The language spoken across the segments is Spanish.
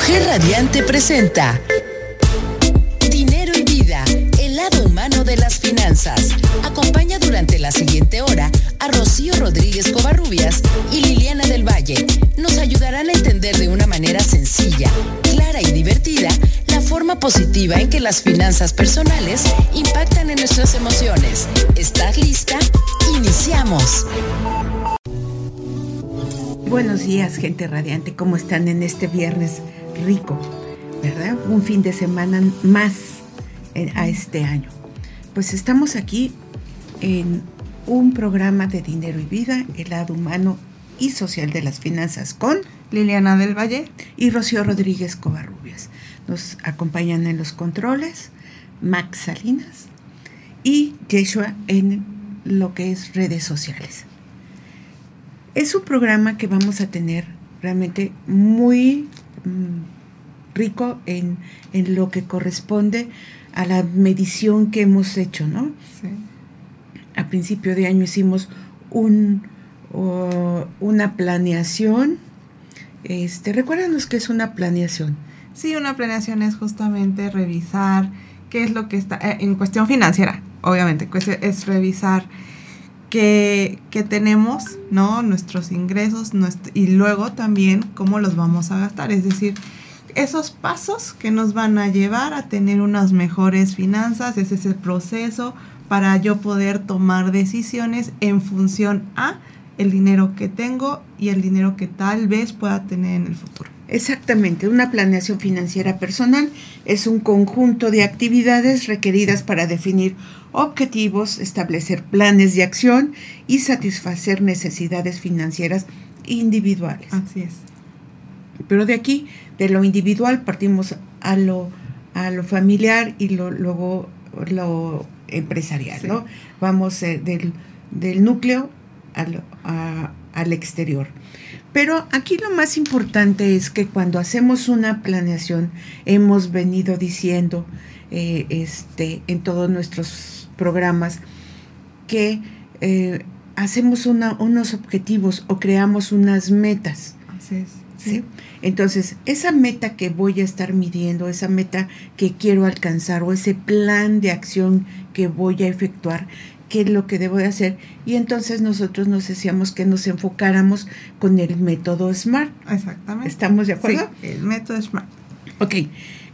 Mujer Radiante presenta Dinero y Vida, el lado humano de las finanzas. Acompaña durante la siguiente hora a Rocío Rodríguez Covarrubias y Liliana del Valle. Nos ayudarán a entender de una manera sencilla, clara y divertida la forma positiva en que las finanzas personales impactan en nuestras emociones. ¿Estás lista? Iniciamos. Buenos días, gente radiante. ¿Cómo están en este viernes rico? ¿Verdad? Un fin de semana más a este año. Pues estamos aquí en un programa de dinero y vida, el lado humano y social de las finanzas con Liliana del Valle y Rocío Rodríguez Covarrubias. Nos acompañan en los controles Max Salinas y Yeshua en lo que es redes sociales. Es un programa que vamos a tener realmente muy rico en, en, lo que corresponde a la medición que hemos hecho, ¿no? Sí. A principio de año hicimos un, uh, una planeación. Este, recuérdanos qué es una planeación. Sí, una planeación es justamente revisar qué es lo que está, eh, en cuestión financiera, obviamente, pues es revisar que, que, tenemos, ¿no? Nuestros ingresos y luego también cómo los vamos a gastar. Es decir, esos pasos que nos van a llevar a tener unas mejores finanzas, es el proceso para yo poder tomar decisiones en función a el dinero que tengo y el dinero que tal vez pueda tener en el futuro. Exactamente, una planeación financiera personal es un conjunto de actividades requeridas para definir objetivos, establecer planes de acción y satisfacer necesidades financieras individuales. Así es. Pero de aquí, de lo individual, partimos a lo, a lo familiar y lo, luego lo empresarial, ¿no? Vamos eh, del, del, núcleo al, a, al exterior. Pero aquí lo más importante es que cuando hacemos una planeación, hemos venido diciendo eh, este, en todos nuestros programas que eh, hacemos una, unos objetivos o creamos unas metas. Así es. ¿sí? Entonces, esa meta que voy a estar midiendo, esa meta que quiero alcanzar o ese plan de acción que voy a efectuar, qué es lo que debo de hacer. Y entonces nosotros nos decíamos que nos enfocáramos con el método SMART. Exactamente. ¿Estamos de acuerdo? Sí, el método SMART. Ok.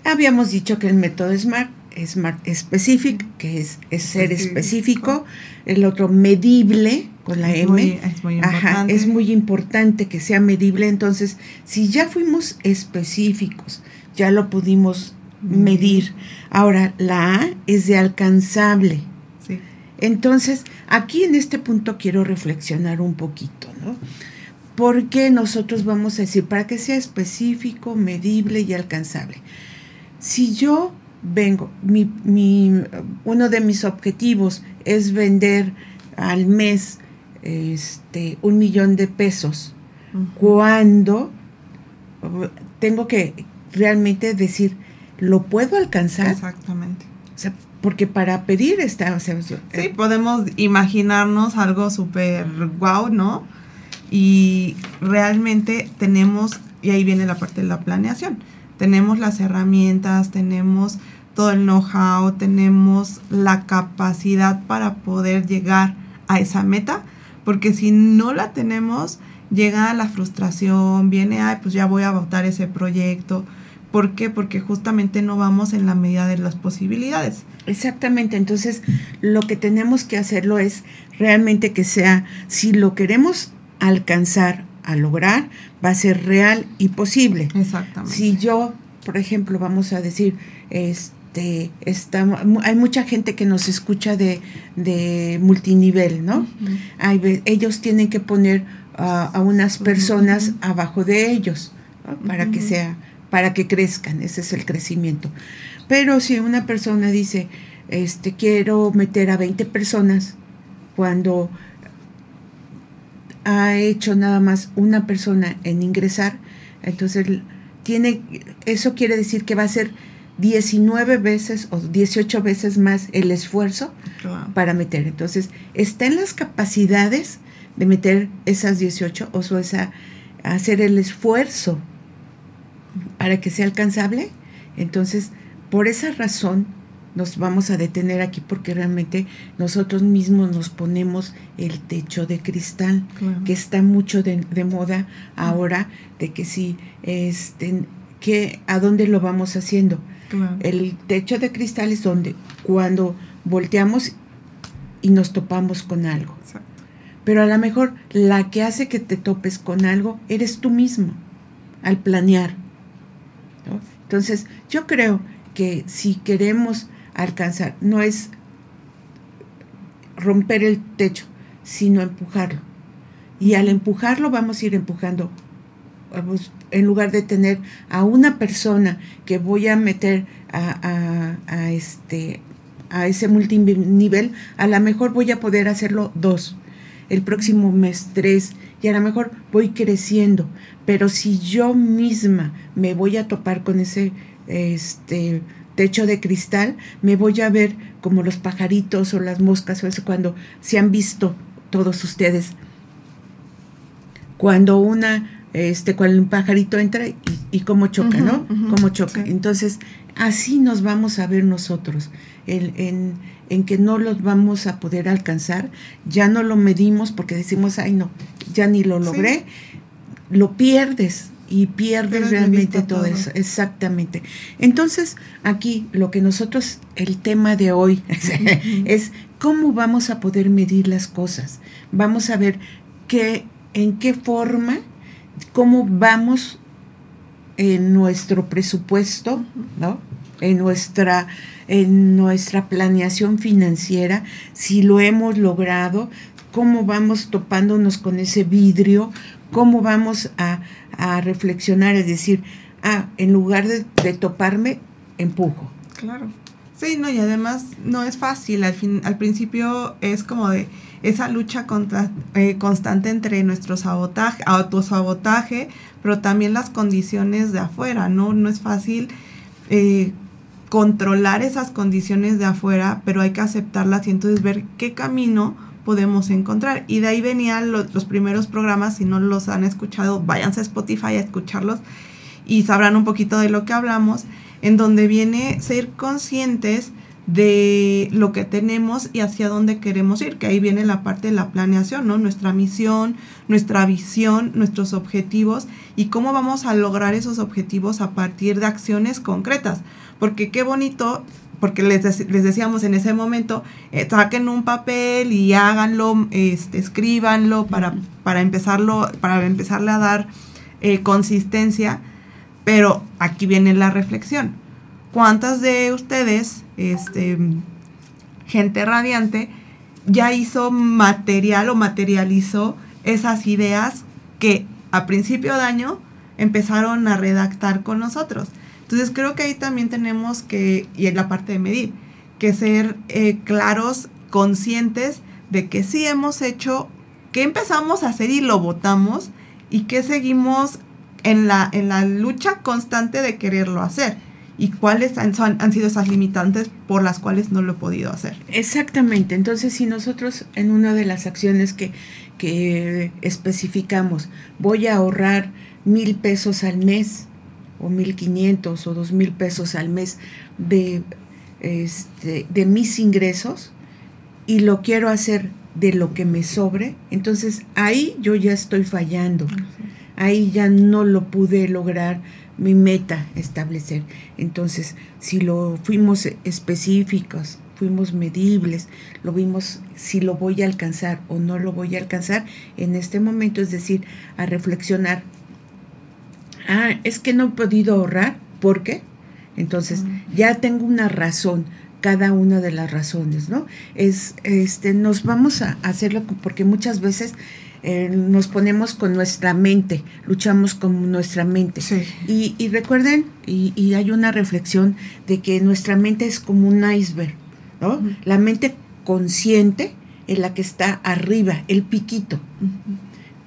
Habíamos dicho que el método SMART, SMART Specific, que es, es ser específico. El otro medible, con la es M. Muy, es muy importante. Ajá, es muy importante que sea medible. Entonces, si ya fuimos específicos, ya lo pudimos medir. Ahora, la A es de alcanzable. Entonces, aquí en este punto quiero reflexionar un poquito, ¿no? Porque nosotros vamos a decir, para que sea específico, medible y alcanzable. Si yo vengo, mi, mi, uno de mis objetivos es vender al mes este, un millón de pesos, uh -huh. cuando tengo que realmente decir, ¿lo puedo alcanzar? Exactamente. O sea, porque para pedir. O sea, sí, eh, podemos imaginarnos algo súper guau, ¿no? Y realmente tenemos, y ahí viene la parte de la planeación, tenemos las herramientas, tenemos todo el know-how, tenemos la capacidad para poder llegar a esa meta, porque si no la tenemos, llega la frustración, viene, ay, pues ya voy a votar ese proyecto. ¿Por qué? Porque justamente no vamos en la medida de las posibilidades. Exactamente, entonces lo que tenemos que hacerlo es realmente que sea, si lo queremos alcanzar a lograr, va a ser real y posible. Exactamente. Si yo, por ejemplo, vamos a decir, este, está, hay mucha gente que nos escucha de, de multinivel, ¿no? Uh -huh. hay, ellos tienen que poner uh, a unas personas uh -huh. abajo de ellos ¿no? para -huh. que sea, para que crezcan, ese es el crecimiento. Pero si una persona dice, este, quiero meter a 20 personas, cuando ha hecho nada más una persona en ingresar, entonces tiene, eso quiere decir que va a ser 19 veces o 18 veces más el esfuerzo Wow. para meter. Entonces, está en las capacidades de meter esas 18 o sea, hacer el esfuerzo para que sea alcanzable. Entonces, por esa razón nos vamos a detener aquí porque realmente nosotros mismos nos ponemos el techo de cristal, que está mucho de, moda ahora, de que si, este, que, ¿a dónde lo vamos haciendo? El techo de cristal es donde cuando volteamos y nos topamos con algo. Pero a lo mejor la que hace que te topes con algo eres tú mismo al planear. Entonces, yo creo que si queremos alcanzar, no es romper el techo, sino empujarlo. Y al empujarlo vamos a ir empujando. en lugar de tener a una persona que voy a meter a, a, este, a ese multinivel, a lo mejor voy a poder hacerlo dos, el próximo mes tres, y a lo mejor voy creciendo. Pero si yo misma me voy a topar con ese este, techo de cristal, me voy a ver como los pajaritos o las moscas o eso cuando se han visto todos ustedes. Cuando una, este, cuando un pajarito entra y, y cómo choca, ¿no? cómo choca. Entonces, así nos vamos a ver nosotros, en, en, que no los vamos a poder alcanzar, ya no lo medimos porque decimos, ay no, ya ni lo logré, lo pierdes, y pierdes realmente todo, eso, exactamente. Entonces, aquí lo que nosotros, el tema de hoy es cómo vamos a poder medir las cosas. Vamos a ver qué, en qué forma, cómo vamos en nuestro presupuesto, ¿no? En nuestra, en nuestra planeación financiera, si lo hemos logrado, cómo vamos topándonos con ese vidrio, cómo vamos a, reflexionar, es decir, ah, en lugar de, toparme, empujo. Claro. Sí, no, y además no es fácil. Al, fin, al principio es como de esa lucha contra, eh, constante entre nuestro sabotaje, autosabotaje, pero también las condiciones de afuera, ¿no? No es fácil eh, controlar esas condiciones de afuera, pero hay que aceptarlas y entonces ver qué camino podemos encontrar. Y de ahí venían los primeros programas, si no los han escuchado, váyanse a Spotify a escucharlos y sabrán un poquito de lo que hablamos, en donde viene ser conscientes de lo que tenemos y hacia dónde queremos ir, que ahí viene la parte de la planeación, ¿no? Nuestra misión, nuestra visión, nuestros objetivos y cómo vamos a lograr esos objetivos a partir de acciones concretas. Porque qué bonito porque les, les, decíamos en ese momento, eh, saquen un papel y háganlo, este, escríbanlo para, para, empezarlo, para empezarle a dar eh, consistencia, pero aquí viene la reflexión. ¿Cuántas de ustedes, este, gente radiante, ya hizo material o materializó esas ideas que a principio de año empezaron a redactar con nosotros? Entonces creo que ahí también tenemos que, y en la parte de medir, que ser eh, claros, conscientes de que sí hemos hecho, que empezamos a hacer y lo votamos y que seguimos en la, en la lucha constante de quererlo hacer y cuáles han, han, sido esas limitantes por las cuales no lo he podido hacer. Exactamente, entonces si nosotros en una de las acciones que, que especificamos, voy a ahorrar mil pesos al mes, o 1.500 o 2.000 pesos al mes de, este, de mis ingresos y lo quiero hacer de lo que me sobre, entonces ahí yo ya estoy fallando. Ahí ya no lo pude lograr mi meta establecer. Entonces, si lo fuimos específicos, fuimos medibles, lo vimos si lo voy a alcanzar o no lo voy a alcanzar en este momento, es decir, a reflexionar ah, es que no he podido ahorrar, ¿por qué? Entonces, ya tengo una razón, cada una de las razones, ¿no? Es, este, nos vamos a hacerlo porque muchas veces eh, nos ponemos con nuestra mente, luchamos con nuestra mente. Y, recuerden, y, hay una reflexión de que nuestra mente es como un iceberg, ¿no? La mente consciente es la que está arriba, el piquito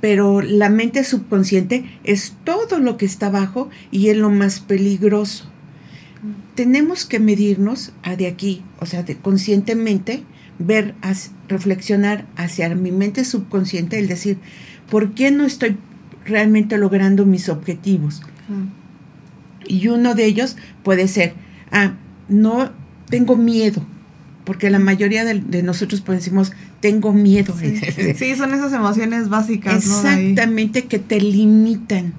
pero la mente subconsciente es todo lo que está abajo y es lo más peligroso. Tenemos que medirnos a de aquí, o sea, de, conscientemente, ver, reflexionar hacia mi mente subconsciente, el decir, ¿por qué no estoy realmente logrando mis objetivos? Y uno de ellos puede ser, ah, no tengo miedo, porque la mayoría de, nosotros pues decimos, tengo miedo. Sí, son esas emociones básicas. Exactamente, que te limitan.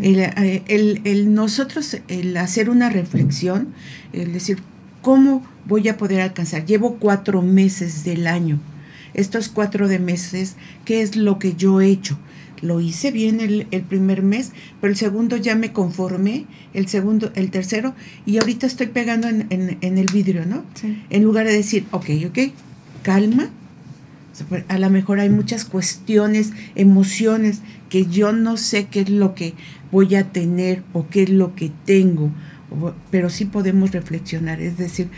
Eh, el, el, nosotros, el hacer una reflexión, el decir, ¿cómo voy a poder alcanzar? Llevo cuatro meses del año. Estos cuatro de meses, ¿qué es lo que yo he hecho? Lo hice bien el, el, primer mes, pero el segundo ya me conformé, el segundo, el tercero, y ahorita estoy pegando en, en, el vidrio, ¿no? En lugar de decir, ok, ok, calma, a lo mejor hay muchas cuestiones, emociones que yo no sé qué es lo que voy a tener o qué es lo que tengo, pero sí podemos reflexionar, es decir,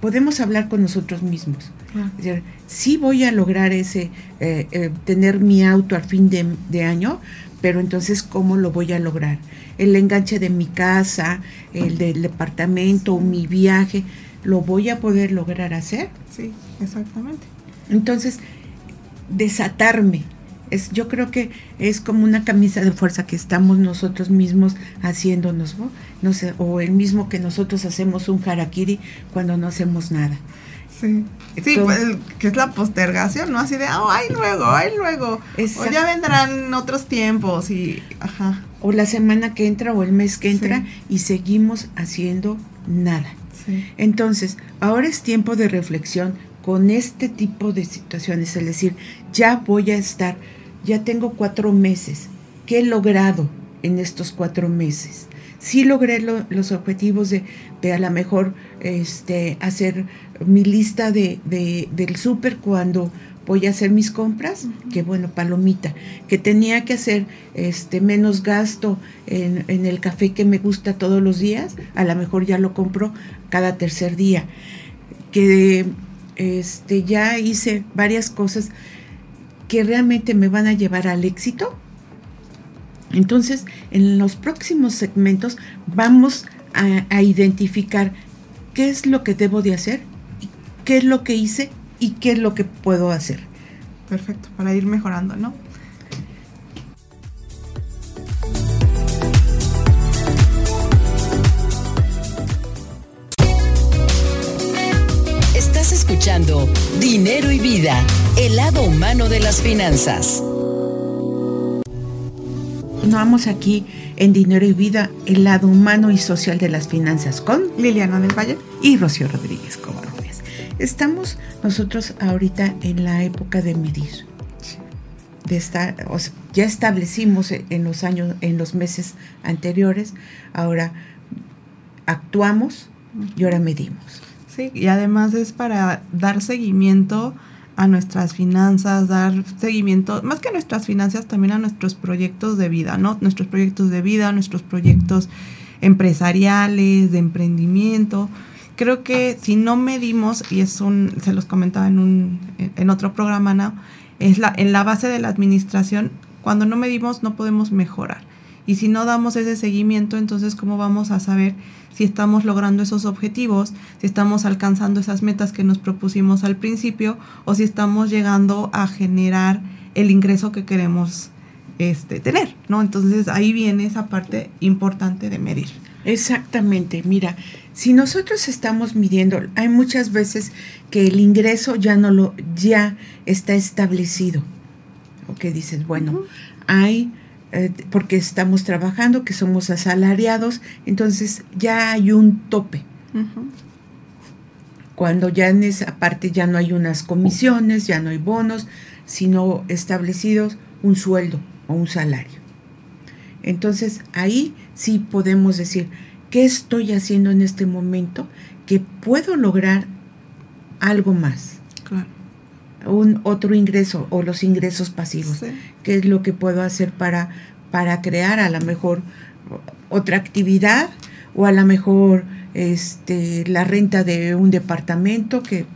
podemos hablar con nosotros mismos. Es decir, sí voy a lograr ese, eh, eh, tener mi auto al fin de, año, pero entonces, ¿cómo lo voy a lograr? El enganche de mi casa, el del departamento, mi viaje, ¿lo voy a poder lograr hacer? Sí, exactamente. Entonces, desatarme, es, yo creo que es como una camisa de fuerza que estamos nosotros mismos haciéndonos, ¿no? No sé, o el mismo que nosotros hacemos un harakiri cuando no hacemos nada. Sí, sí pues, que es la postergación, ¿no? Así de, oh, ay luego, ay luego. O ya vendrán otros tiempos y, ajá. O la semana que entra o el mes que entra y seguimos haciendo nada. Sí. Entonces, ahora es tiempo de reflexión con este tipo de situaciones, es decir, ya voy a estar, ya tengo cuatro meses, ¿qué he logrado en estos cuatro meses? Sí logré los objetivos de, de, a lo mejor este, hacer mi lista de, del súper cuando voy a hacer mis compras, que bueno, palomita, que tenía que hacer este menos gasto en, en, el café que me gusta todos los días, a lo mejor ya lo compro cada tercer día, que este, ya hice varias cosas que realmente me van a llevar al éxito. Entonces, en los próximos segmentos vamos a, identificar qué es lo que debo de hacer, qué es lo que hice y qué es lo que puedo hacer. Perfecto, para ir mejorando, ¿no? escuchando Dinero y Vida, el lado humano de las finanzas. Vamos aquí en Dinero y Vida, el lado humano y social de las finanzas con Liliana del Valle y Rocío Rodríguez Covarrubias. Estamos nosotros ahorita en la época de medir. De estar, ya establecimos en los años, en los meses anteriores, ahora actuamos y ahora medimos. Sí, y además es para dar seguimiento a nuestras finanzas, dar seguimiento, más que a nuestras finanzas, también a nuestros proyectos de vida, ¿no? Nuestros proyectos de vida, nuestros proyectos empresariales, de emprendimiento. Creo que si no medimos, y es un, se los comentaba en, un, en otro programa, ¿no? es la, en la base de la administración, cuando no medimos no podemos mejorar. Y si no damos ese seguimiento, entonces ¿cómo vamos a saber si estamos logrando esos objetivos, si estamos alcanzando esas metas que nos propusimos al principio o si estamos llegando a generar el ingreso que queremos este, tener, ¿no? Entonces ahí viene esa parte importante de medir. Exactamente, mira, si nosotros estamos midiendo, hay muchas veces que el ingreso ya no lo, ya está establecido. O que dices, bueno, hay eh, porque estamos trabajando, que somos asalariados, entonces ya hay un tope. Cuando ya en esa parte ya no hay unas comisiones, ya no hay bonos, sino establecidos un sueldo o un salario. Entonces ahí sí podemos decir, ¿qué estoy haciendo en este momento que puedo lograr algo más? Un otro ingreso o los ingresos pasivos. ¿Qué es lo que puedo hacer para, para crear a lo mejor otra actividad o a lo mejor este, la renta de un departamento que,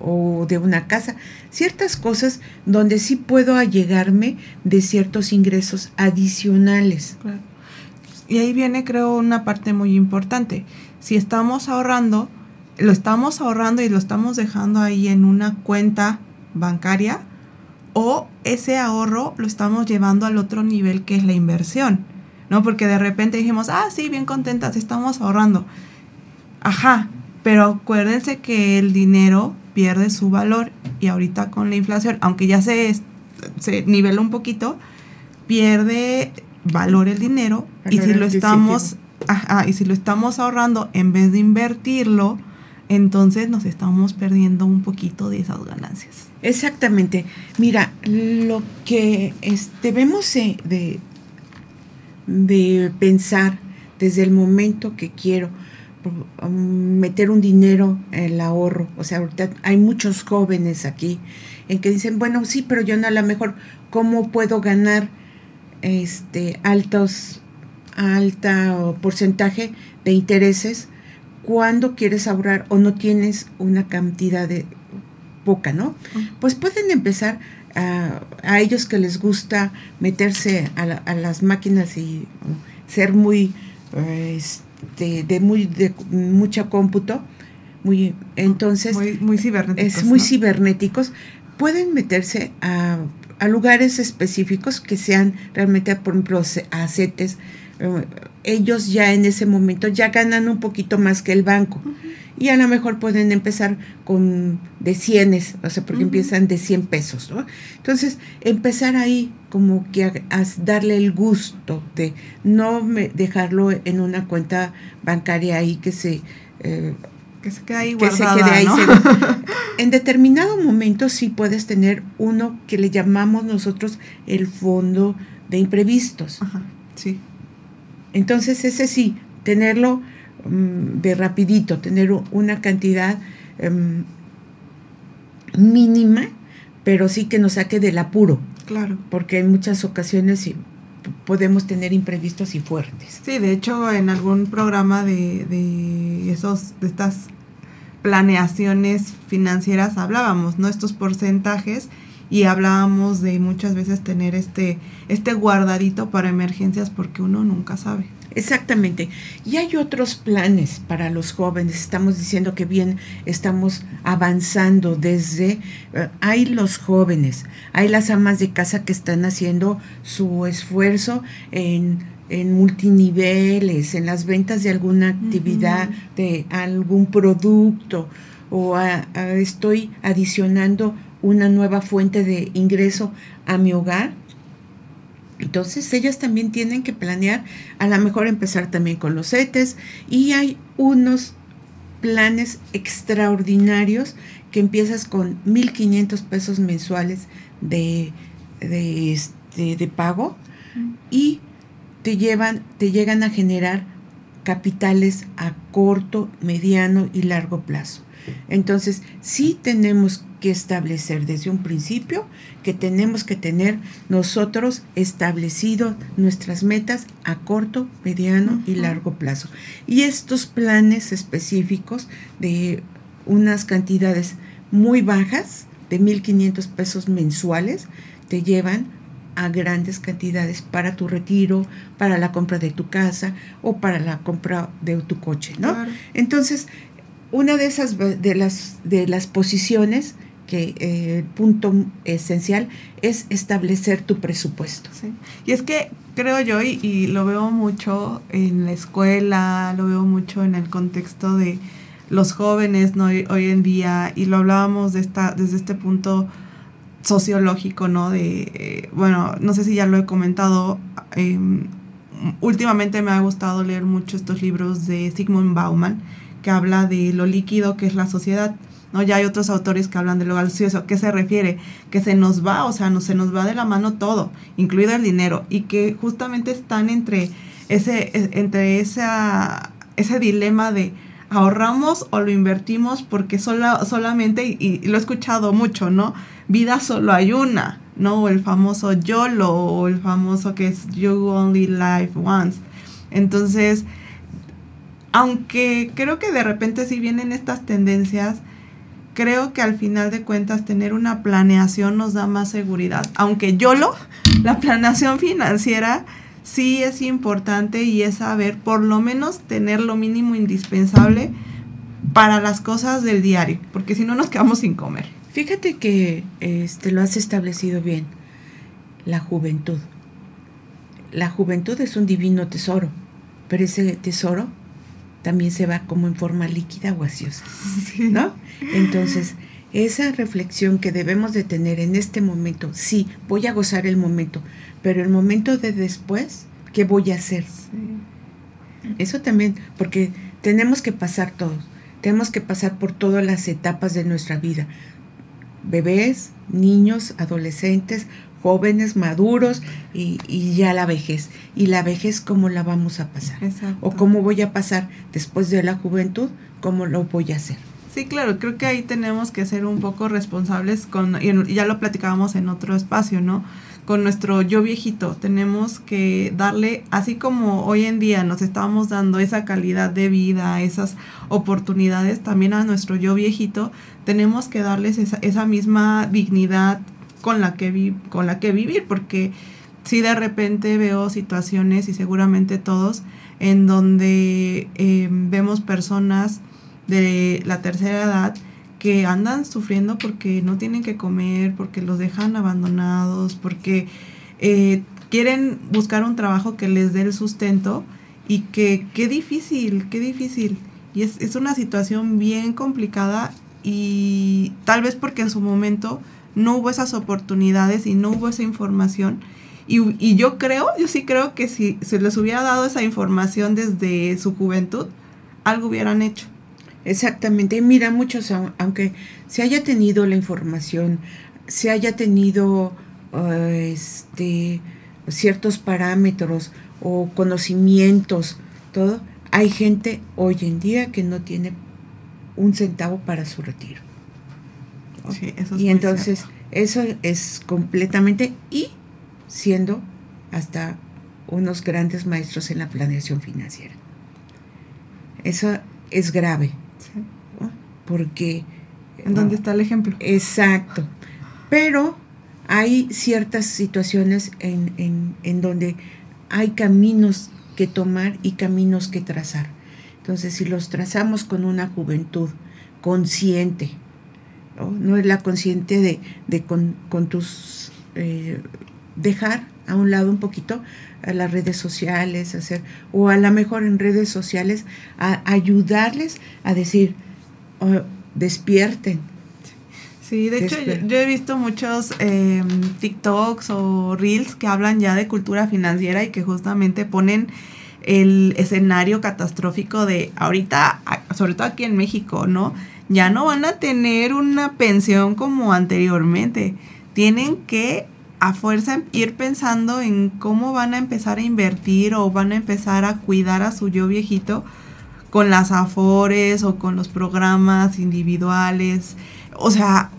o de una casa? Ciertas cosas donde sí puedo allegarme de ciertos ingresos adicionales. Y ahí viene creo una parte muy importante. Si estamos ahorrando, lo estamos ahorrando y lo estamos dejando ahí en una cuenta bancaria o ese ahorro lo estamos llevando al otro nivel que es la inversión. ¿no? Porque de repente dijimos, ah, sí, bien contentas, estamos ahorrando. Ajá, pero acuérdense que el dinero pierde su valor y ahorita con la inflación, aunque ya se, se nivela un poquito, pierde valor el dinero y si lo estamos ajá, y si lo estamos ahorrando en vez de invertirlo, entonces nos estamos perdiendo un poquito de esas ganancias. Exactamente. Mira, lo que debemos de, de pensar desde el momento que quiero um, meter un dinero en el ahorro, o sea, ahorita hay muchos jóvenes aquí en que dicen, bueno, sí, pero yo no a lo mejor, ¿cómo puedo ganar este altos alta porcentaje de intereses cuando quieres ahorrar o no tienes una cantidad de poca, ¿no? Pues pueden empezar a, ellos que les gusta meterse a, las máquinas y ser muy este, de muy de mucha cómputo, muy entonces muy, cibernéticos, es muy cibernéticos, pueden meterse a, a lugares específicos que sean realmente, por ejemplo, acetes eh, ellos ya en ese momento ya ganan un poquito más que el banco. Y a lo mejor pueden empezar con de cienes, o sea, porque empiezan de 100 pesos, ¿no? Entonces, empezar ahí como que a, darle el gusto de no me, dejarlo en una cuenta bancaria ahí que se... Eh, que se quede ahí guardada, ahí. en determinado momento sí puedes tener uno que le llamamos nosotros el fondo de imprevistos. Ajá, sí. Entonces ese sí, tenerlo mm, de rapidito, tener una cantidad em, mínima, pero sí que nos saque del apuro. Claro. Porque en muchas ocasiones podemos tener imprevistos y fuertes. Sí, de hecho en algún programa de, de esos, de estas planeaciones financieras hablábamos, ¿no? Estos porcentajes y hablábamos de muchas veces tener este, este guardadito para emergencias porque uno nunca sabe. Exactamente. Y hay otros planes para los jóvenes. Estamos diciendo que bien estamos avanzando desde... Eh, hay los jóvenes, hay las amas de casa que están haciendo su esfuerzo en, en multiniveles, en las ventas de alguna actividad, de algún producto, o estoy adicionando una nueva fuente de ingreso a mi hogar. Entonces ellas también tienen que planear, a lo mejor empezar también con los CETES y hay unos planes extraordinarios que empiezas con 1.500 pesos mensuales de, de, este, de pago y te, llevan, te llegan a generar capitales a corto, mediano y largo plazo. Entonces, sí tenemos que establecer desde un principio que tenemos que tener nosotros establecido nuestras metas a corto, mediano y largo plazo. Y estos planes específicos de unas cantidades muy bajas, de 1.500 pesos mensuales, te llevan a grandes cantidades para tu retiro, para la compra de tu casa o para la compra de tu coche, ¿no? Entonces, una de esas de las de las posiciones que eh, el punto esencial es establecer tu presupuesto. Y es que creo yo, y, lo veo mucho en la escuela, lo veo mucho en el contexto de los jóvenes ¿no? hoy, en día, y lo hablábamos de esta, desde este punto sociológico, ¿no? De, eh, bueno, no sé si ya lo he comentado, em, últimamente me ha gustado leer mucho estos libros de Sigmund Bauman, que habla de lo líquido que es la sociedad. ¿no? Ya hay otros autores que hablan de lo gaseoso. ¿Qué se refiere? Que se nos va, o sea, no, se nos va de la mano todo, incluido el dinero, y que justamente están entre ese, e, entre esa, ese dilema de ahorramos o lo invertimos porque sola, solamente, y, lo he escuchado mucho, ¿no? Vida solo hay una, ¿no? O el famoso YOLO, o el famoso que es You Only Live Once. Entonces, aunque creo que de repente si vienen estas tendencias, creo que al final de cuentas tener una planeación nos da más seguridad. Aunque yo lo, la planeación financiera sí es importante y es saber por lo menos tener lo mínimo indispensable para las cosas del diario, porque si no nos quedamos sin comer. Fíjate que este, lo has establecido bien, la juventud. la juventud es un divino tesoro, pero ese tesoro también se va como en forma líquida o gaseosa, ¿no? Entonces, esa reflexión que debemos de tener en este momento, sí, voy a gozar el momento, pero el momento de después, ¿qué voy a hacer? Eso también, porque tenemos que pasar todos, tenemos que pasar por todas las etapas de nuestra vida, bebés, niños, adolescentes, jóvenes, maduros y, ya la vejez. Y la vejez, ¿cómo la vamos a pasar? O cómo voy a pasar después de la juventud, ¿cómo lo voy a hacer? Sí, claro, creo que ahí tenemos que ser un poco responsables con, y ya lo platicábamos en otro espacio, ¿no? Con nuestro yo viejito, tenemos que darle, así como hoy en día nos estamos dando esa calidad de vida, esas oportunidades, también a nuestro yo viejito, tenemos que darles esa, esa misma dignidad con la, que con la que vivir, porque si de repente veo situaciones, y seguramente todos, en donde eh, vemos personas de la tercera edad que andan sufriendo porque no tienen que comer, porque los dejan abandonados, porque eh, quieren buscar un trabajo que les dé el sustento y que qué difícil, qué difícil. Y es, es una situación bien complicada y tal vez porque en su momento no hubo esas oportunidades y no hubo esa información. Y, y, yo creo, yo sí creo que si se les hubiera dado esa información desde su juventud, algo hubieran hecho. Exactamente. Mira, muchos, aunque se haya tenido la información, se haya tenido eh, este, ciertos parámetros o conocimientos, todo, hay gente hoy en día que no tiene un centavo para su retiro. Y entonces eso es completamente y siendo hasta unos grandes maestros en la planeación financiera. Eso es grave porque... ¿En dónde está el ejemplo? Exacto. Pero hay ciertas situaciones en, en, donde hay caminos que tomar y caminos que trazar. Entonces, si los trazamos con una juventud consciente, no, es la consciente de, de con, con, tus... Eh, dejar a un lado un poquito a las redes sociales, hacer, o a lo mejor en redes sociales, a ayudarles a decir, despierten. Sí, de hecho yo, he visto muchos em, TikToks o Reels que hablan ya de cultura financiera y que justamente ponen el escenario catastrófico de ahorita, sobre todo aquí en México, ¿no? Ya no van a tener una pensión como anteriormente. Tienen que a fuerza ir pensando en cómo van a empezar a invertir o van a empezar a cuidar a su yo viejito con las afores o con los programas individuales. O sea,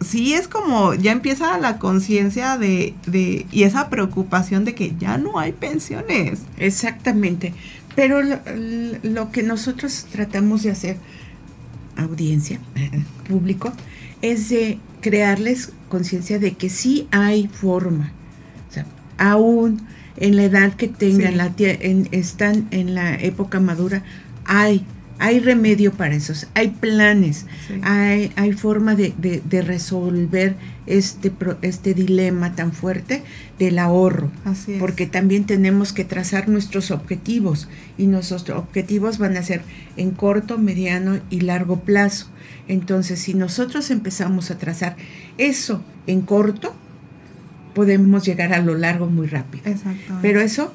sí es como ya empieza la conciencia de, de, y esa preocupación de que ya no hay pensiones. Exactamente. Pero lo, que nosotros tratamos de hacer, audiencia, público, es de crearles conciencia de que sí hay forma. O sea, aún en la edad que tengan, la, están en la época madura, hay, hay remedio para eso, hay planes, hay, hay forma de, de, resolver este, este dilema tan fuerte del ahorro, porque también tenemos que trazar nuestros objetivos y nuestros objetivos van a ser en corto, mediano y largo plazo. Entonces, si nosotros empezamos a trazar eso en corto, podemos llegar a lo largo muy rápido. Pero eso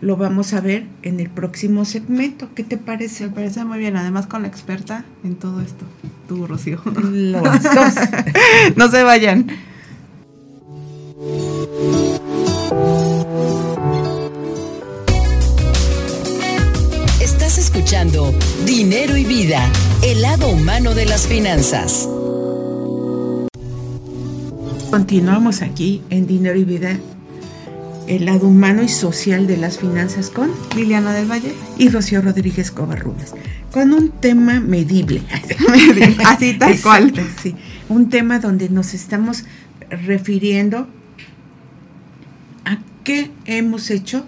lo vamos a ver en el próximo segmento. ¿Qué te parece? Me parece muy bien, además con la experta en todo esto, tú, Rocío. Los dos. no se vayan. Estás escuchando Dinero y Vida, el lado humano de las finanzas. Continuamos aquí en Dinero y Vida el lado humano y social de las finanzas con Liliana del Valle y Rocío Rodríguez Covarrubias, con un tema medible. Así tal cual. Sí, un tema donde nos estamos refiriendo a qué hemos hecho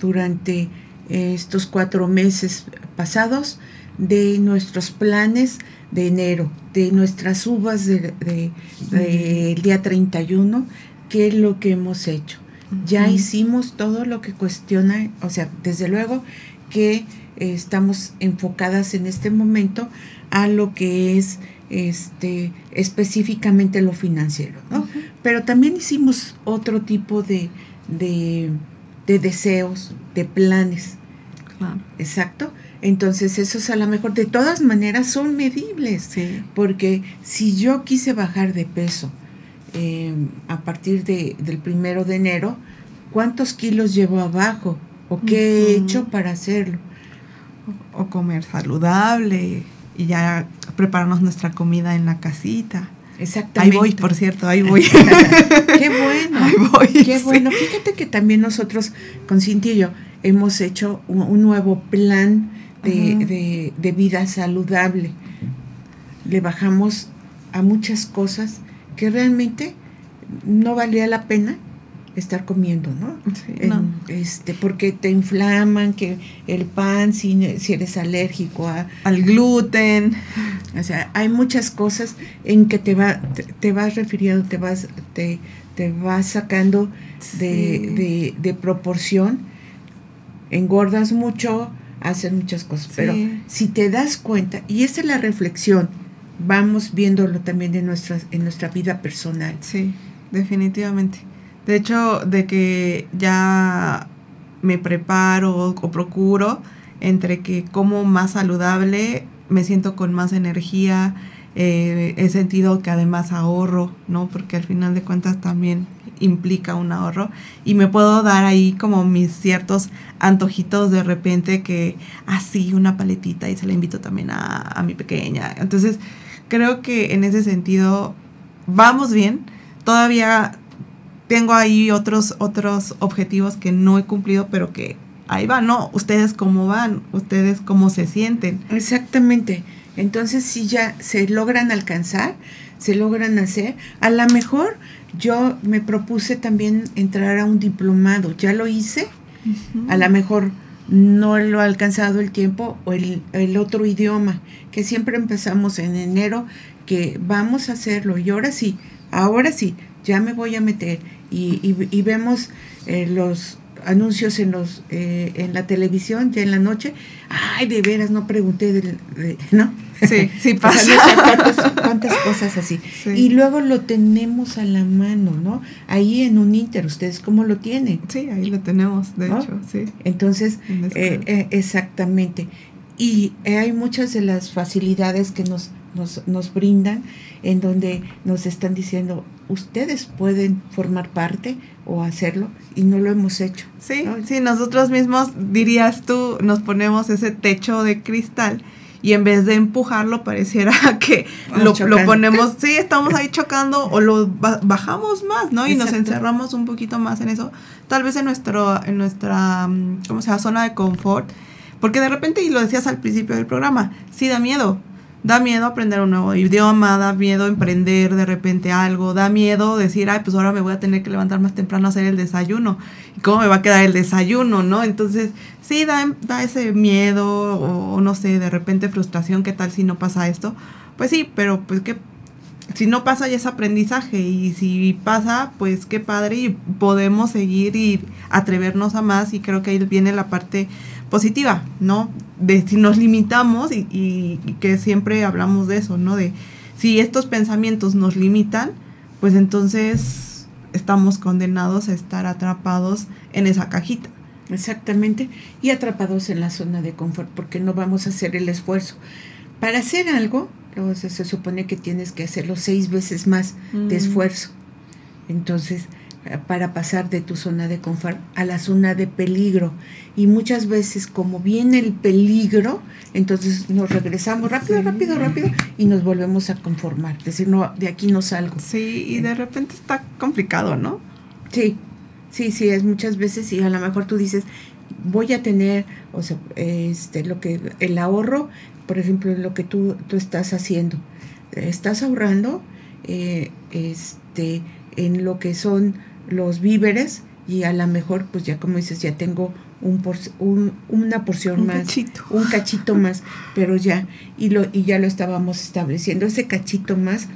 durante estos cuatro meses pasados de nuestros planes de enero, de nuestras uvas del de, de, día 31, qué es lo que hemos hecho Ya hicimos todo lo que cuestiona, o sea, desde luego que eh, estamos enfocadas en este momento a lo que es este específicamente lo financiero, ¿no? Pero también hicimos otro tipo de, de, deseos, de planes. Exacto. Entonces, esos a lo mejor de todas maneras son medibles. Porque si yo quise bajar de peso em, a partir de, del primero de enero, ¿cuántos kilos llevo abajo? ¿O qué he hecho para hacerlo? O, comer saludable y ya prepararnos nuestra comida en la casita. Exactamente. Ahí voy, por cierto, ahí voy. qué bueno. Ahí voy. Qué bueno. Fíjate que también nosotros con Cintia y yo hemos hecho un nuevo plan de, vida saludable. Le bajamos a muchas cosas que realmente no valía la pena estar comiendo, ¿no? Este, porque te inflaman, que el pan, si, si eres alérgico al gluten. O sea, hay muchas cosas en que te, va, te, vas refiriendo, te vas, te, te vas sacando de, de proporción, engordas mucho, hacen muchas cosas, pero si te das cuenta, y esa es la reflexión, vamos viéndolo también en, nuestras, en nuestra vida personal. Sí, definitivamente. De hecho, de que ya me preparo o, procuro entre que como más saludable, me siento con más energía, eh, he sentido que además ahorro, ¿no? Porque al final de cuentas también implica un ahorro y me puedo dar ahí como mis ciertos antojitos de repente que así una paletita y se la invito también a, a mi pequeña. Entonces creo que en ese sentido vamos bien. Todavía tengo ahí otros, otros objetivos que no he cumplido, pero que ahí van, ¿no? Ustedes cómo van, ustedes cómo se sienten. Exactamente. Entonces, si ya se logran alcanzar, se logran hacer, a lo mejor yo me propuse también entrar a un diplomado, ya lo hice, a lo mejor no lo ha alcanzado el tiempo o el, otro idioma, que siempre empezamos en enero, que vamos a hacerlo. Y ahora sí, ahora sí, ya me voy a meter. Y, y, vemos eh, los anuncios en los eh, en la televisión ya en la noche. Ay de veras no pregunté de, no sí sí pasa. cuántas, cosas así. Y luego lo tenemos a la mano no ahí en un inter ustedes cómo lo tienen sí ahí lo tenemos de hecho sí. Entonces eh, eh, exactamente. Y hay muchas de las facilidades que nos nos, nos brindan en donde nos están diciendo ustedes pueden formar parte o hacerlo y no lo hemos hecho. Sí, sí, nosotros mismos, dirías tú, nos ponemos ese techo de cristal y en vez de empujarlo pareciera que lo, ponemos, sí, estamos ahí chocando o lo bajamos más, ¿no? Y nos encerramos un poquito más en eso, tal vez en, nuestro, en nuestra, mm, ¿cómo se llama?, zona de confort, porque de repente, y lo decías al principio del programa, sí da miedo, Da miedo aprender un nuevo idioma, da miedo emprender de repente algo, da miedo decir, ay, pues ahora me voy a tener que levantar más temprano a hacer el desayuno. ¿Y cómo me va a quedar el desayuno, no? Entonces, sí, da, da ese miedo o, no sé, de repente frustración, ¿qué tal si no pasa esto? Pues sí, pero pues que si no pasa ya es aprendizaje y si pasa, pues qué padre y podemos seguir y atrevernos a más y creo que ahí viene la parte positiva, ¿no? De si nos limitamos y, que siempre hablamos de eso, ¿no? De si estos pensamientos nos limitan, pues entonces estamos condenados a estar atrapados en esa cajita. Exactamente, y atrapados en la zona de confort, porque no vamos a hacer el esfuerzo. Para hacer algo, luego se, supone que tienes que hacerlo seis veces más de mm. esfuerzo. Entonces, para pasar de tu zona de confort a la zona de peligro. Y muchas veces como viene el peligro, entonces nos regresamos rápido, rápido, rápido y nos volvemos a conformar. Decir, no, de aquí no salgo. Sí, y de repente está complicado, ¿no? Sí, sí, sí, es muchas veces y a lo mejor tú dices, voy a tener, o sea, este, lo que, el ahorro, por ejemplo, lo que tú, tú estás haciendo. Estás ahorrando eh, este, en lo que son los víveres y a lo mejor, pues ya como dices, ya tengo un, un una porción más, un cachito más, pero ya, y, lo, y ya lo estábamos estableciendo, ese cachito más,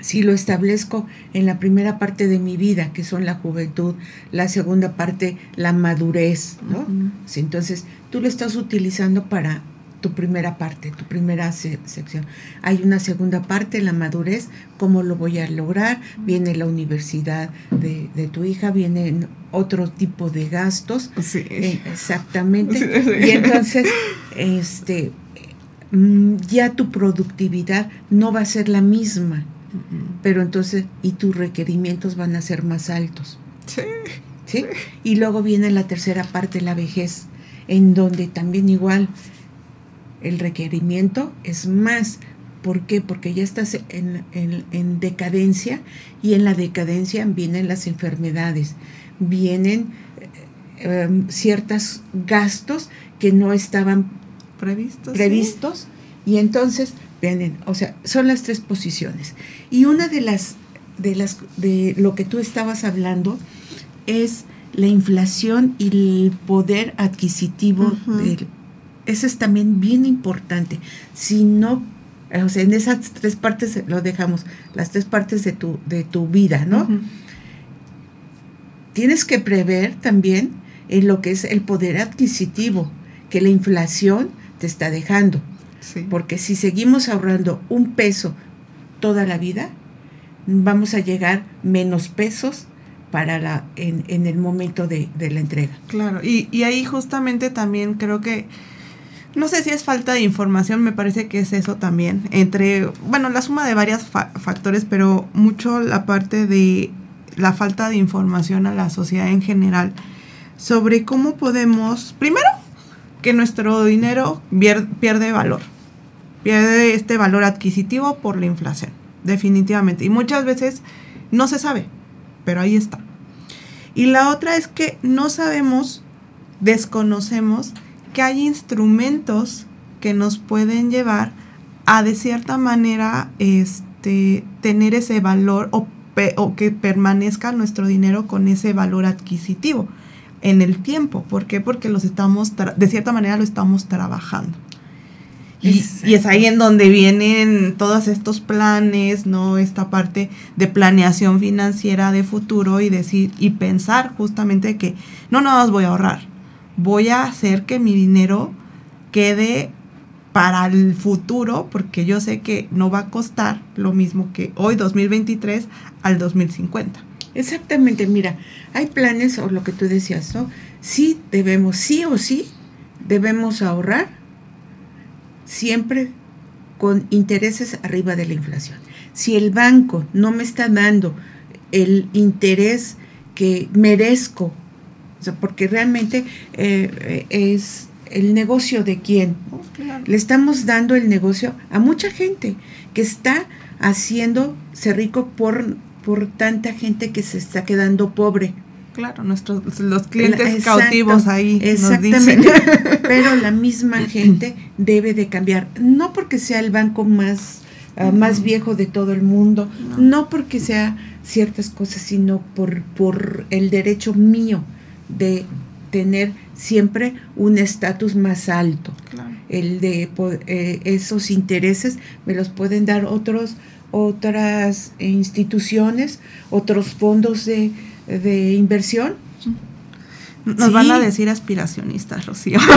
si lo establezco en la primera parte de mi vida, que son la juventud, la segunda parte, la madurez, ¿no? entonces, tú lo estás utilizando para tu primera parte, tu primera sección. Hay una segunda parte, la madurez, cómo lo voy a lograr, viene la universidad de, tu hija, vienen otro tipo de gastos. Sí. Eh, exactamente. Y entonces, este, mm, ya tu productividad no va a ser la misma pero entonces, y tus requerimientos van a ser más altos. Sí. ¿Sí? Y luego viene la tercera parte, la vejez, en donde también igual el requerimiento es más. ¿Por qué? Porque ya estás en, en, decadencia y en la decadencia vienen las enfermedades, vienen eh, em, ciertos gastos que no estaban previstos, previstos y entonces vienen, o sea, son las tres posiciones. Y una de las, de las, de lo que tú estabas hablando es la inflación y el poder adquisitivo. Eso es también bien importante. Si no, o sea, en esas tres partes lo dejamos, las tres partes de tu, de tu vida, ¿no? Tienes que prever también en lo que es el poder adquisitivo que la inflación te está dejando. Porque si seguimos ahorrando un peso toda la vida, vamos a llegar menos pesos para la en, en el momento de, la entrega. Claro, y, y, ahí justamente también creo que, no sé si es falta de información, me parece que es eso también, entre, bueno, la suma de varios factores, pero mucho la parte de la falta de información a la sociedad en general sobre cómo podemos, primero, que nuestro dinero pierde valor pierde este valor adquisitivo por la inflación, definitivamente. Y muchas veces no se sabe, pero ahí está. Y la otra es que no sabemos, desconocemos que hay instrumentos que nos pueden llevar a de cierta manera este, tener ese valor o, o que permanezca nuestro dinero con ese valor adquisitivo en el tiempo. ¿Por qué? Porque los estamos, de cierta manera lo estamos trabajando. Y, es ahí en donde vienen todos estos planes, ¿no? Esta parte de planeación financiera de futuro y decir y pensar justamente que no nada más voy a ahorrar, voy a hacer que mi dinero quede para el futuro porque yo sé que no va a costar lo mismo que hoy 2023 al 2050. Exactamente, mira, hay planes o lo que tú decías, ¿no? Sí debemos, sí o sí, debemos ahorrar siempre con intereses arriba de la inflación. Si el banco no me está dando el interés que merezco, porque realmente eh, es el negocio de quién. Le estamos dando el negocio a mucha gente que está haciéndose rico por, por tanta gente que se está quedando pobre. Claro, nuestros los clientes cautivos ahí. Exactamente. Pero la misma gente debe de cambiar. No porque sea el banco más, ah, más viejo de todo el mundo, no. porque sea ciertas cosas, sino por, por el derecho mío de tener siempre un estatus más alto. El de eh, esos intereses me los pueden dar otros otras instituciones, otros fondos de de inversión. Nos van a decir aspiracionistas, Rocío.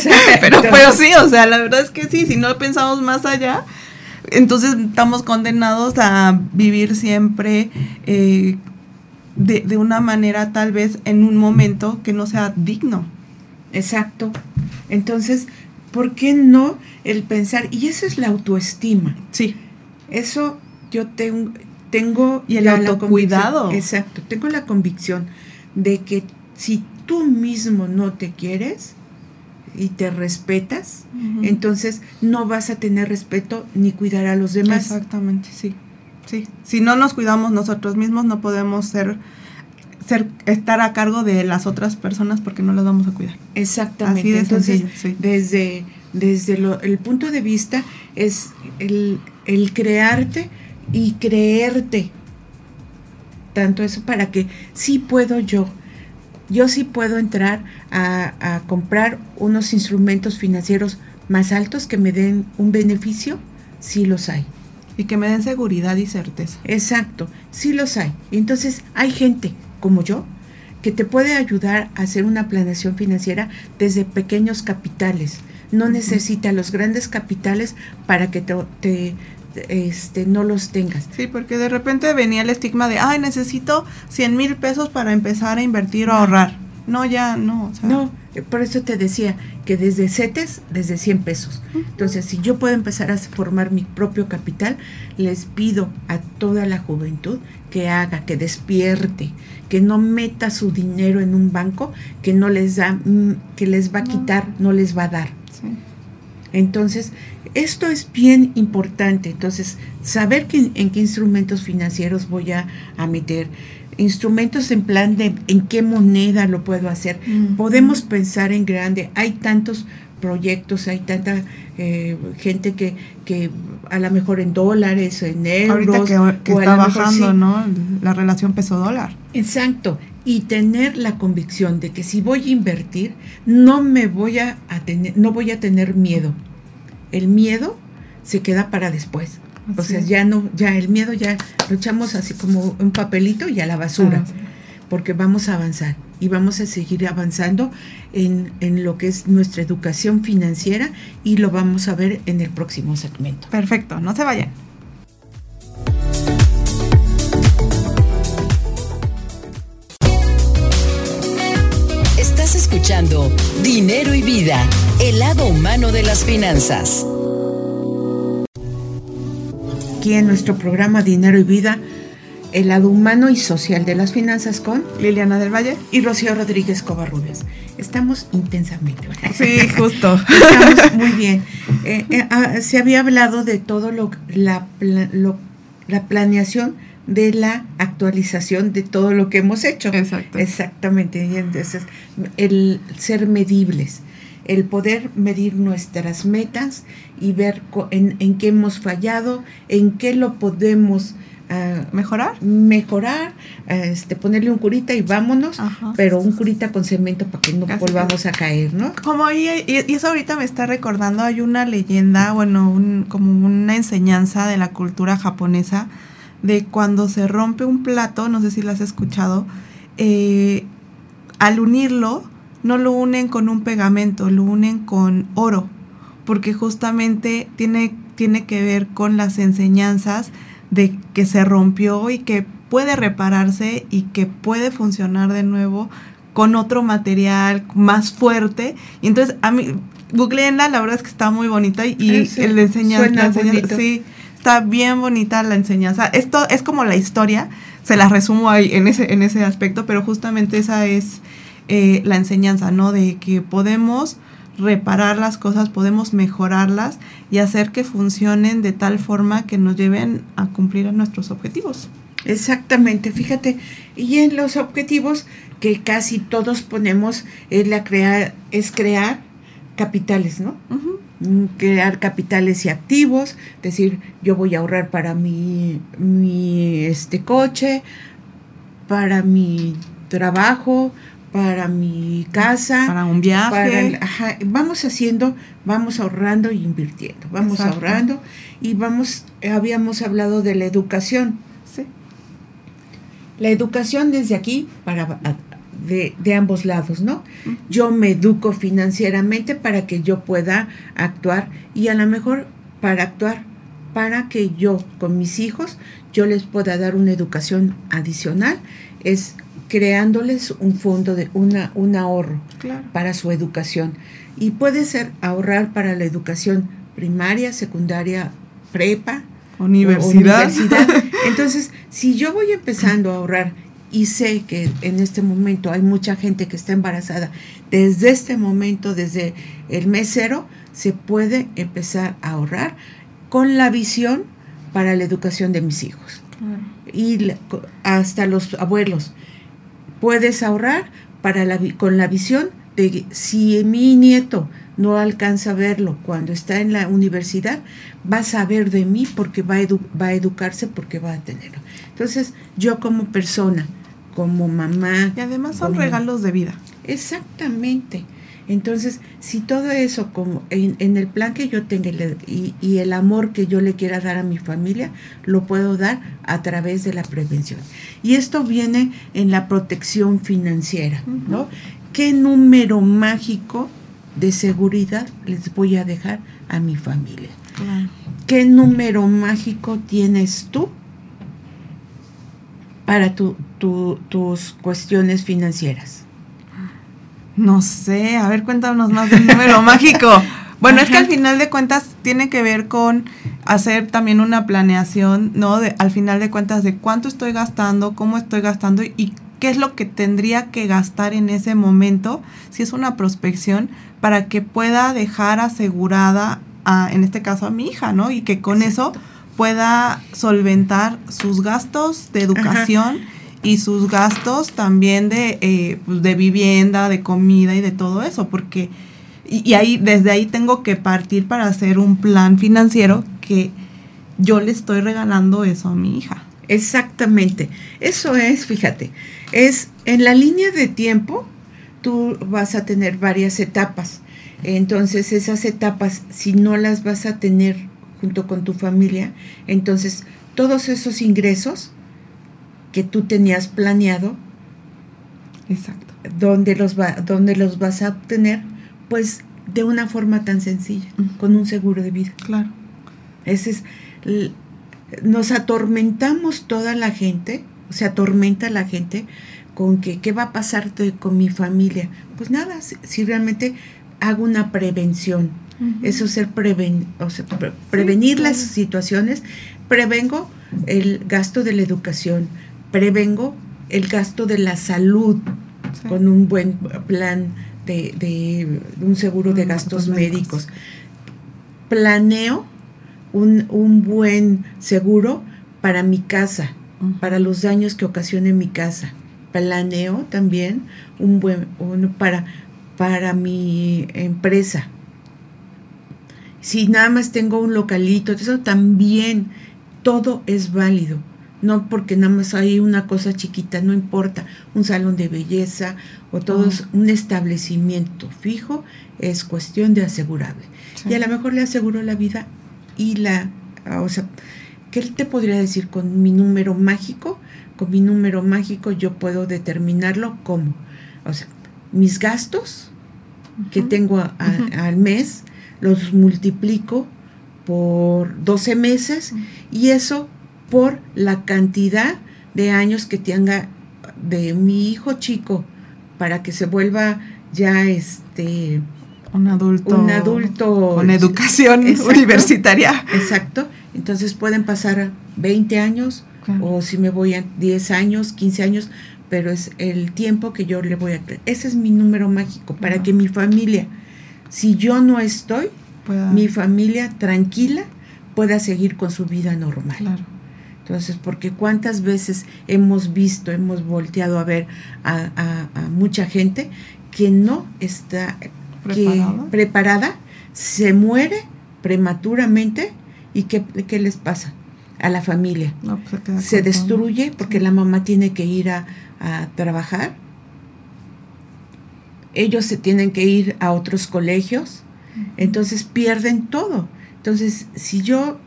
Sí, pero, pero sí, o sea, la verdad es que sí, si no pensamos más allá, entonces estamos condenados a vivir siempre eh, de, de, una manera tal vez en un momento que no sea digno. Exacto. Entonces, ¿por qué no el pensar? Y eso es la autoestima. Sí. Eso yo tengo, tengo y el autocuidado. Exacto, tengo la convicción de que si tú mismo no te quieres y te respetas, entonces no vas a tener respeto ni cuidar a los demás. Exactamente, sí. Sí, si no nos cuidamos nosotros mismos no podemos ser ser estar a cargo de las otras personas porque no las vamos a cuidar. Exactamente. entonces, desde desde el punto de vista es el, el crearte y creerte. Tanto eso para que sí puedo yo. Yo sí puedo entrar a, comprar unos instrumentos financieros más altos que me den un beneficio, sí los hay. Y que me den seguridad y certeza. Exacto, sí los hay. Entonces hay gente como yo que te puede ayudar a hacer una planeación financiera desde pequeños capitales. No necesita los grandes capitales para que te, este, no los tengas. Sí, porque de repente venía el estigma de, ay, necesito 100 mil pesos para empezar a invertir o ahorrar. No, ya no. no, por eso te decía que desde CETES, desde 100 pesos. Entonces, si yo puedo empezar a formar mi propio capital, les pido a toda la juventud que haga, que despierte, que no meta su dinero en un banco que no les da, mm, que les va a quitar, no les va a dar. Entonces, esto es bien importante. Entonces, saber en qué instrumentos financieros voy a, meter, instrumentos en plan de en qué moneda lo puedo hacer. Podemos pensar en grande. Hay tantos proyectos, hay tanta eh, gente que, que a lo mejor en dólares, en euros. Ahorita que, está bajando, ¿no? La relación peso-dólar. Exacto. Y tener la convicción de que si voy a invertir, no me voy a, tener, no voy a tener miedo. El miedo se queda para después. O sea, ya no, ya el miedo ya lo echamos así como un papelito y a la basura. Ah, porque vamos a avanzar y vamos a seguir avanzando en, en, lo que es nuestra educación financiera y lo vamos a ver en el próximo segmento. Perfecto, no se vayan. Estás escuchando Dinero y Vida, el lado humano de las finanzas. Aquí en nuestro programa Dinero y Vida el lado humano y social de las finanzas con Liliana del Valle y Rocío Rodríguez Covarrubias. Estamos intensamente. Sí, justo. Estamos muy bien. Eh, eh, ah, se había hablado de todo lo la, la planeación de la actualización de todo lo que hemos hecho. Exacto. Exactamente. entonces, el ser medibles, el poder medir nuestras metas y ver en, en qué hemos fallado, en qué lo podemos mejorar. Mejorar, este, ponerle un curita y vámonos, pero un curita con cemento para que no volvamos a caer, ¿no? Como ahí, y, eso ahorita me está recordando, hay una leyenda, bueno, un, como una enseñanza de la cultura japonesa de cuando se rompe un plato, no sé si lo has escuchado, eh, al unirlo, no lo unen con un pegamento, lo unen con oro, porque justamente tiene, tiene que ver con las enseñanzas de que se rompió y que puede repararse y que puede funcionar de nuevo con otro material más fuerte. Y entonces, a mí, googleenla, la verdad es que está muy bonita y, el enseñanza, sí, está bien bonita la enseñanza. Esto es como la historia, se la resumo ahí en ese, en ese aspecto, pero justamente esa es eh, la enseñanza, ¿no? De que podemos reparar las cosas, podemos mejorarlas y hacer que funcionen de tal forma que nos lleven a cumplir nuestros objetivos. Exactamente, fíjate, y en los objetivos que casi todos ponemos es, la crear, es crear capitales, ¿no? Mm, crear capitales y activos, decir, yo voy a ahorrar para mi, mi este coche, para mi trabajo, para mi casa, para un viaje. vamos haciendo, vamos ahorrando e invirtiendo, vamos ahorrando y vamos, habíamos hablado de la educación. ¿sí? La educación desde aquí para de, de ambos lados, ¿no? Yo me educo financieramente para que yo pueda actuar y a lo mejor para actuar para que yo con mis hijos yo les pueda dar una educación adicional es creándoles un fondo de una, un ahorro para su educación. Y puede ser ahorrar para la educación primaria, secundaria, prepa, universidad. Entonces, si yo voy empezando a ahorrar y sé que en este momento hay mucha gente que está embarazada, desde este momento, desde el mes cero, se puede empezar a ahorrar con la visión para la educación de mis hijos. Y hasta los abuelos puedes ahorrar para la, con la visión de si mi nieto no alcanza a verlo cuando está en la universidad, va a saber de mí porque va a, va a educarse porque va a tenerlo. Entonces, yo como persona, como mamá... Y además son regalos de vida. Exactamente. Entonces, si todo eso, como en, el plan que yo tenga y, y, el amor que yo le quiera dar a mi familia, lo puedo dar a través de la prevención. Y esto viene en la protección financiera, ¿no? ¿Qué número mágico de seguridad les voy a dejar a mi familia? ¿Qué número mágico tienes tú para tu, tus cuestiones financieras? No sé, a ver, cuéntanos más del número mágico. Bueno, es que al final de cuentas tiene que ver con hacer también una planeación, ¿no? De, al final de cuentas de cuánto estoy gastando, cómo estoy gastando y qué es lo que tendría que gastar en ese momento, si es una prospección, para que pueda dejar asegurada, a, en este caso a mi hija, ¿no? Y que con eso pueda solventar sus gastos de educación y sus gastos también de, eh, pues, de vivienda, de comida y de todo eso, porque y, ahí desde ahí tengo que partir para hacer un plan financiero que yo le estoy regalando eso a mi hija. Exactamente. Eso es, fíjate, es en la línea de tiempo, tú vas a tener varias etapas. Entonces, esas etapas, si no las vas a tener junto con tu familia, entonces todos esos ingresos que tú tenías planeado, Exacto. ¿dónde los, va, dónde los vas a obtener? Pues de una forma tan sencilla, con un seguro de vida. Claro. Ese es, nos atormentamos toda la gente, se atormenta la gente con que qué va a pasar con mi familia. Pues nada, si, realmente hago una prevención, eso es ser preven, o sea, prevenir las situaciones, prevengo el gasto de la educación, prevengo el gasto de la salud con un buen plan de, de un seguro de gastos médicos. Planeo un, un, buen seguro para mi casa, para los daños que ocasione mi casa. Planeo también un buen uno para, para mi empresa. Si nada más tengo un localito, eso también todo es válido. No porque nada más hay una cosa chiquita, no importa, un salón de belleza o todo un establecimiento fijo, es cuestión de asegurable. Y a lo mejor le aseguro la vida y la, o sea, ¿qué te podría decir con mi número mágico? Con mi número mágico yo puedo determinarlo como, o sea, mis gastos que tengo al mes, los multiplico por 12 meses y eso por la cantidad de años que tenga de mi hijo chico para que se vuelva ya este un adulto un adulto con educación universitaria. Exacto. Entonces pueden pasar 20 años o si me voy a 10 años, 15 años, pero es el tiempo que yo le voy a ese es mi número mágico para que mi familia si yo no estoy, mi familia tranquila pueda seguir con su vida normal. Claro. Entonces, porque cuántas veces hemos visto, hemos volteado a ver a, mucha gente que no está ¿Preparada? se muere prematuramente y ¿qué, qué les pasa? A la familia. Pues, se, destruye porque la mamá tiene que ir a, a trabajar. Ellos se tienen que ir a otros colegios. Entonces pierden todo. Entonces, si yo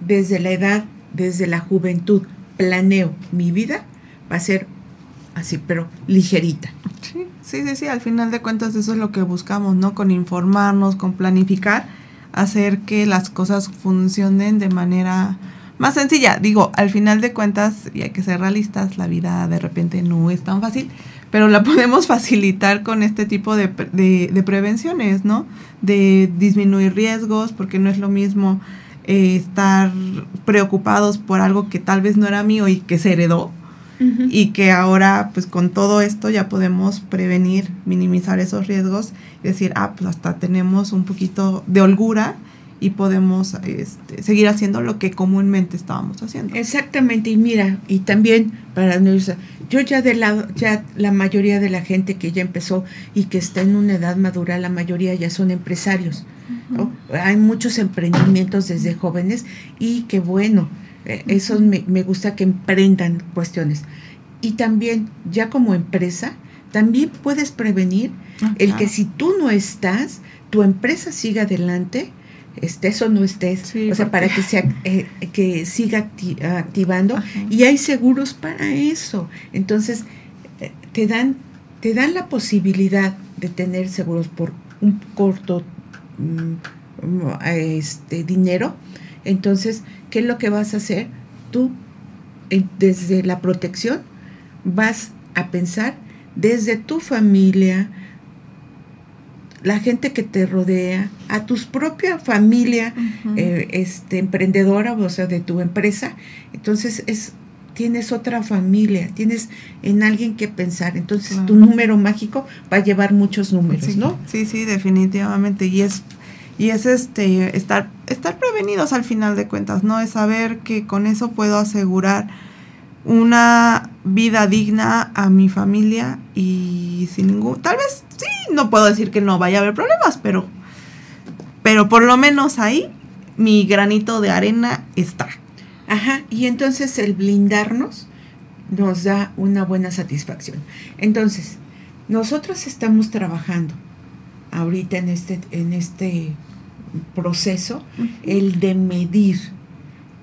desde la edad desde la juventud planeo mi vida, va a ser así, pero ligerita. Sí, sí, sí, al final de cuentas eso es lo que buscamos, ¿no? Con informarnos, con planificar, hacer que las cosas funcionen de manera más sencilla. Digo, al final de cuentas, y hay que ser realistas, la vida de repente no es tan fácil, pero la podemos facilitar con este tipo de, de, de prevenciones, ¿no? De disminuir riesgos, porque no es lo mismo eh, estar preocupados por algo que tal vez no era mío y que se heredó. Y que ahora, pues con todo esto ya podemos prevenir, minimizar esos riesgos y decir, ah, pues hasta tenemos un poquito de holgura y podemos este, seguir haciendo lo que comúnmente estábamos haciendo. Exactamente, y mira, y también para yo ya de lado, ya la mayoría de la gente que ya empezó y que está en una edad madura, la mayoría ya son empresarios. Hay muchos emprendimientos desde jóvenes y que bueno, eh, eso me, me gusta que emprendan cuestiones. Y también ya como empresa, también puedes prevenir Ah, el que si tú no estás, tu empresa siga adelante, estés o no estés, Sí, o sea, para que, se, ac- eh, que siga acti- activando. Ajá. Y hay seguros para eso. Entonces, eh, te dan, te dan la posibilidad de tener seguros por un corto este, dinero. Entonces, ¿qué es lo que vas a hacer? Tú, desde la protección, vas a pensar desde tu familia, la gente que te rodea, a tu propia familia eh, este, emprendedora, o sea, de tu empresa. Entonces, es tienes otra familia, tienes en alguien que pensar. Entonces, Claro. tu número mágico va a llevar muchos números, sí, ¿no? Sí, sí, definitivamente. Y es, y es este estar, estar prevenidos al final de cuentas, ¿no? Es saber que con eso puedo asegurar una vida digna a mi familia y sin ningún. Tal vez sí, no puedo decir que no vaya a haber problemas, pero. Pero por lo menos ahí mi granito de arena está. Ajá, y entonces el blindarnos nos da una buena satisfacción. Entonces, nosotros estamos trabajando ahorita en este, en este proceso, el de medir.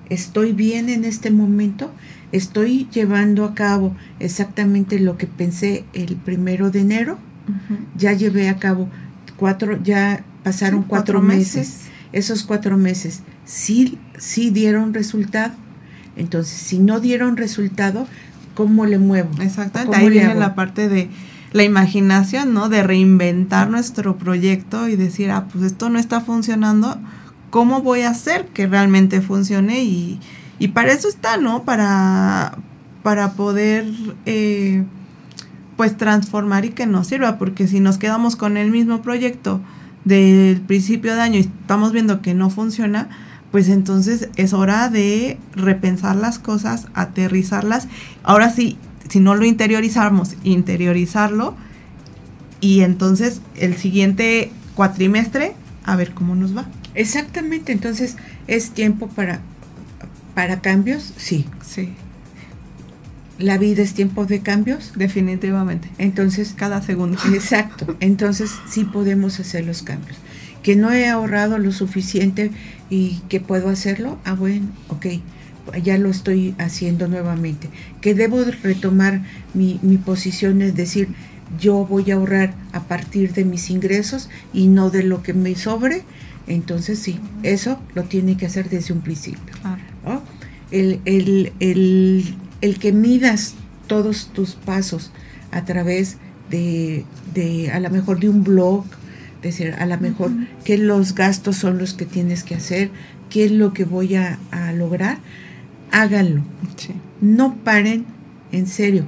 ¿Estoy bien en este momento? ¿Estoy llevando a cabo exactamente lo que pensé el primero de enero? Ya llevé a cabo cuatro, ya pasaron Sí, cuatro, meses. Esos cuatro meses sí, sí dieron resultado. Entonces, si no dieron resultado, ¿cómo le muevo? Exactamente, ¿Cómo ahí viene hago? la parte de la imaginación, ¿no? De reinventar nuestro proyecto y decir, ah, pues esto no está funcionando, ¿cómo voy a hacer que realmente funcione? Y, y para eso está, ¿no? Para, para poder, eh, pues, transformar y que nos sirva, porque si nos quedamos con el mismo proyecto del principio de año y estamos viendo que no funciona, pues entonces es hora de repensar las cosas, aterrizarlas. Ahora sí, si no lo interiorizamos, interiorizarlo y entonces el siguiente cuatrimestre a ver cómo nos va. Exactamente, entonces, ¿es tiempo para, para cambios? Sí. Sí, ¿La vida es tiempo de cambios? definitivamente. Entonces, Cada segundo. Exacto, entonces sí podemos hacer los cambios. Que no he ahorrado lo suficiente y que puedo hacerlo, ah bueno, ok, ya lo estoy haciendo nuevamente. Que debo de retomar mi, mi posición, es decir, yo voy a ahorrar a partir de mis ingresos y no de lo que me sobre. Entonces sí, eso lo tiene que hacer desde un principio. ¿no? El, el- el- el que midas todos tus pasos a través de, de, a lo mejor de un blog, decir, a lo mejor qué los gastos son los que tienes que hacer, qué es lo que voy a, a lograr, háganlo. Sí. No paren, en serio,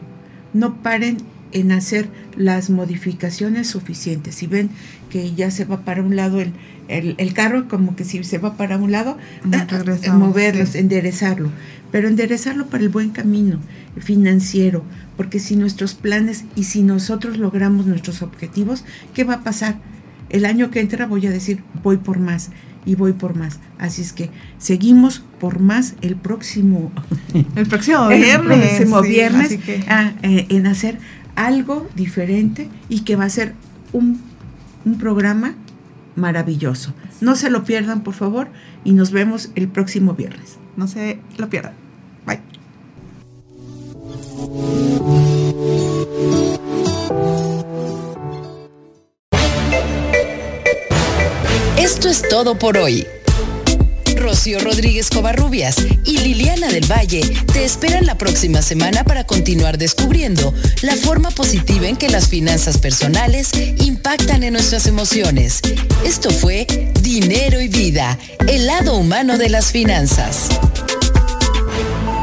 no paren en hacer las modificaciones suficientes. Si ven que ya se va para un lado el, el, el carro, como que si se va para un lado, regresamos, moverlos, sí. enderezarlo. Pero enderezarlo para el buen camino financiero, porque si nuestros planes y si nosotros logramos nuestros objetivos, ¿qué va a pasar? El año que entra voy a decir, voy por más y voy por más. Así es que seguimos por más el próximo El próximo el viernes. próximo sí, viernes que- eh, en hacer algo diferente y que va a ser un, un programa maravilloso. No se lo pierdan, por favor, y nos vemos el próximo viernes. no se lo pierdan. Bye. Esto es todo por hoy. Rocío Rodríguez Covarrubias y Liliana del Valle te esperan la próxima semana para continuar descubriendo la forma positiva en que las finanzas personales impactan en nuestras emociones. Esto fue Dinero y Vida, el lado humano de las finanzas.